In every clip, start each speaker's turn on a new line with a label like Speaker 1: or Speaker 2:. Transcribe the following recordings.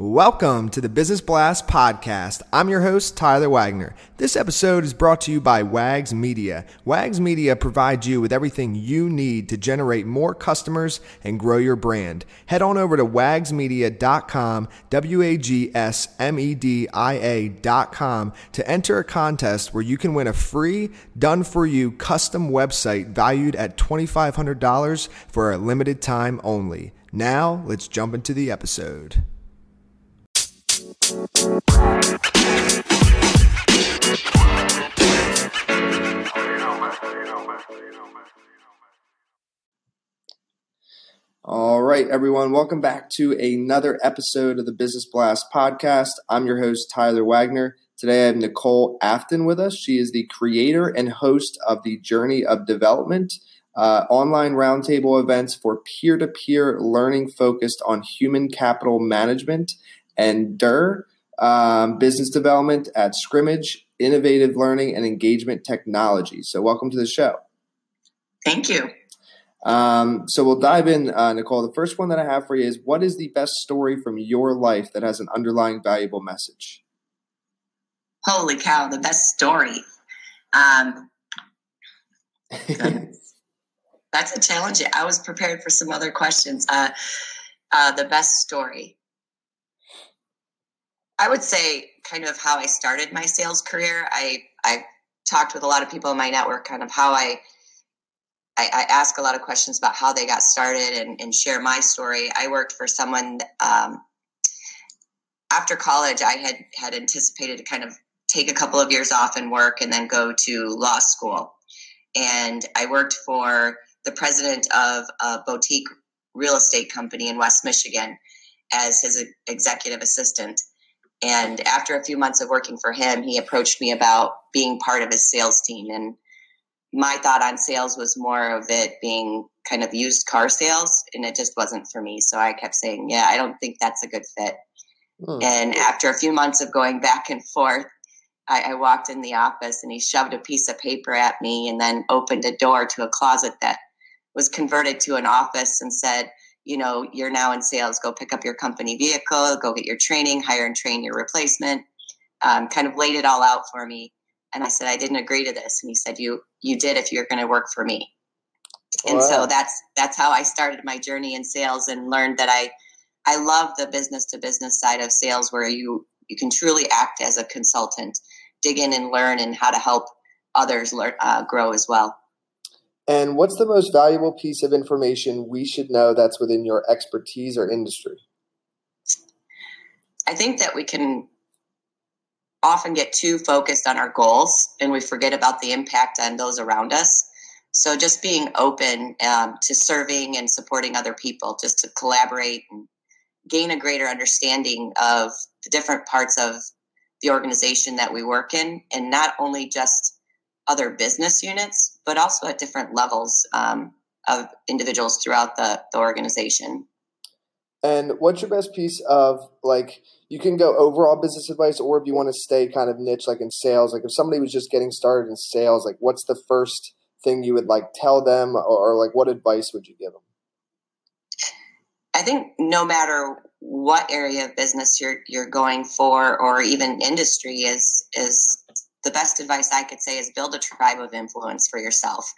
Speaker 1: Welcome to the Business Blast podcast. I'm your host, Tyler Wagner. This episode is brought to you by Wags Media. Wags Media provides you with everything you need to generate more customers and grow your brand. Head on over to wagsmedia.com, W A G S M E D I A.com to enter a contest where you can win a free, done for you custom website valued at $2,500 for a limited time only. Now, let's jump into the episode. All right, everyone, welcome back to another episode of the Business Blast podcast. I'm your host, Tyler Wagner. Today I have Nicole Afton with us. She is the creator and host of the Journey of Development. Uh, online roundtable events for peer to peer learning focused on human capital management and DER, um, business development at Scrimmage, innovative learning and engagement technology. So, welcome to the show.
Speaker 2: Thank you.
Speaker 1: Um, so, we'll dive in, uh, Nicole. The first one that I have for you is what is the best story from your life that has an underlying valuable message?
Speaker 2: Holy cow, the best story. Um, that's a challenge. I was prepared for some other questions. Uh, uh, the best story. I would say kind of how I started my sales career. I I talked with a lot of people in my network, kind of how I I, I ask a lot of questions about how they got started and, and share my story. I worked for someone um, after college. I had had anticipated to kind of take a couple of years off and work, and then go to law school. And I worked for the president of a boutique real estate company in West Michigan as his executive assistant and after a few months of working for him, he approached me about being part of his sales team. And my thought on sales was more of it being kind of used car sales, and it just wasn't for me. So I kept saying, Yeah, I don't think that's a good fit. Hmm. And after a few months of going back and forth, I, I walked in the office and he shoved a piece of paper at me and then opened a door to a closet that was converted to an office and said, you know, you're now in sales, go pick up your company vehicle, go get your training, hire and train your replacement. Um, kind of laid it all out for me. And I said, I didn't agree to this. And he said, you, you did if you're going to work for me. And wow. so that's, that's how I started my journey in sales and learned that I, I love the business to business side of sales where you, you can truly act as a consultant, dig in and learn and how to help others learn, uh, grow as well.
Speaker 1: And what's the most valuable piece of information we should know that's within your expertise or industry?
Speaker 2: I think that we can often get too focused on our goals and we forget about the impact on those around us. So just being open um, to serving and supporting other people, just to collaborate and gain a greater understanding of the different parts of the organization that we work in, and not only just other business units, but also at different levels um, of individuals throughout the, the organization.
Speaker 1: And what's your best piece of like you can go overall business advice, or if you want to stay kind of niche, like in sales, like if somebody was just getting started in sales, like what's the first thing you would like tell them, or, or like what advice would you give them?
Speaker 2: I think no matter what area of business you're you're going for, or even industry, is is the best advice I could say is build a tribe of influence for yourself.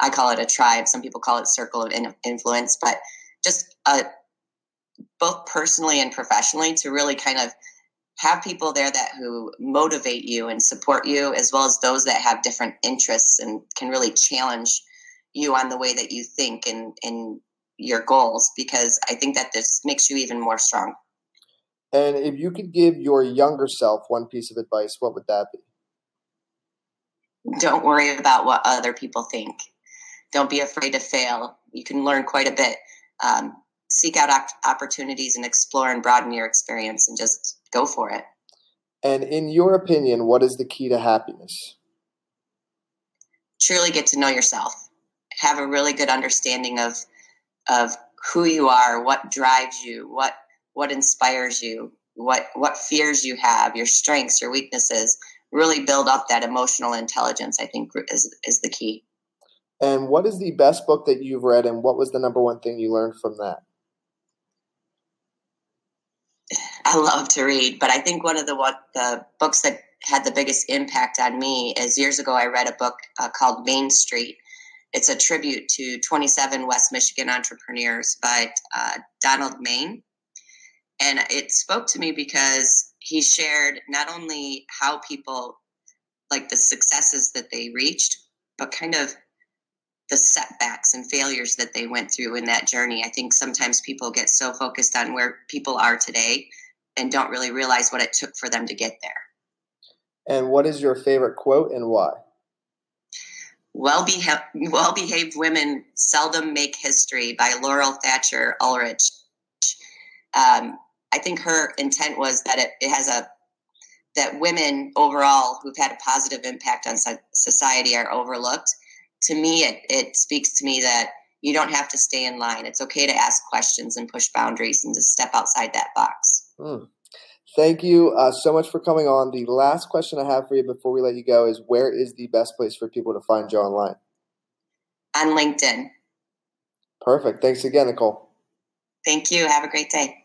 Speaker 2: I call it a tribe. Some people call it circle of influence, but just uh, both personally and professionally to really kind of have people there that who motivate you and support you, as well as those that have different interests and can really challenge you on the way that you think and and your goals. Because I think that this makes you even more strong.
Speaker 1: And if you could give your younger self one piece of advice, what would that be?
Speaker 2: Don't worry about what other people think. Don't be afraid to fail. You can learn quite a bit. Um, seek out opportunities and explore and broaden your experience and just go for it.
Speaker 1: And in your opinion, what is the key to happiness?
Speaker 2: Truly get to know yourself. Have a really good understanding of of who you are, what drives you, what what inspires you, what what fears you have, your strengths, your weaknesses, really build up that emotional intelligence i think is, is the key
Speaker 1: and what is the best book that you've read and what was the number one thing you learned from that
Speaker 2: I love to read, but I think one of the what the books that had the biggest impact on me is years ago I read a book uh, called Main Street. It's a tribute to 27 West Michigan entrepreneurs by uh, Donald Main. And it spoke to me because he shared not only how people like the successes that they reached, but kind of the setbacks and failures that they went through in that journey. I think sometimes people get so focused on where people are today and don't really realize what it took for them to get there.
Speaker 1: And what is your favorite quote and why?
Speaker 2: Well, beha- well behaved women seldom make history by Laurel Thatcher Ulrich. Um, I think her intent was that it, it has a that women overall who've had a positive impact on society are overlooked. To me, it, it speaks to me that you don't have to stay in line. It's okay to ask questions and push boundaries and to step outside that box.
Speaker 1: Mm. Thank you uh, so much for coming on. The last question I have for you before we let you go is where is the best place for people to find you online?
Speaker 2: On LinkedIn.
Speaker 1: Perfect. Thanks again, Nicole.
Speaker 2: Thank you. Have a great day.